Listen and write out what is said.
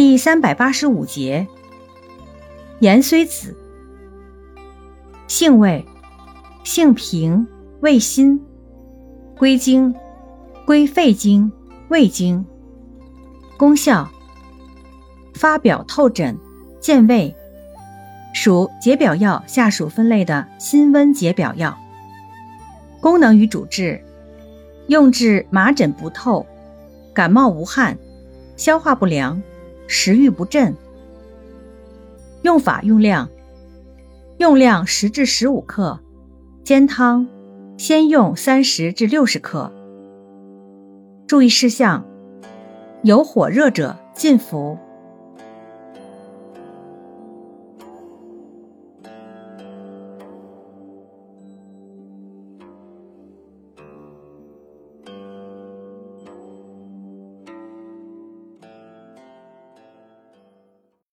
第三百八十五节，盐虽子，性味，性平，味辛，归经，归肺经、胃经。功效，发表透疹、健胃，属解表药下属分类的辛温解表药。功能与主治，用治麻疹不透、感冒无汗、消化不良。食欲不振。用法用量：用量十至十五克，煎汤，先用三十至六十克。注意事项：有火热者禁服。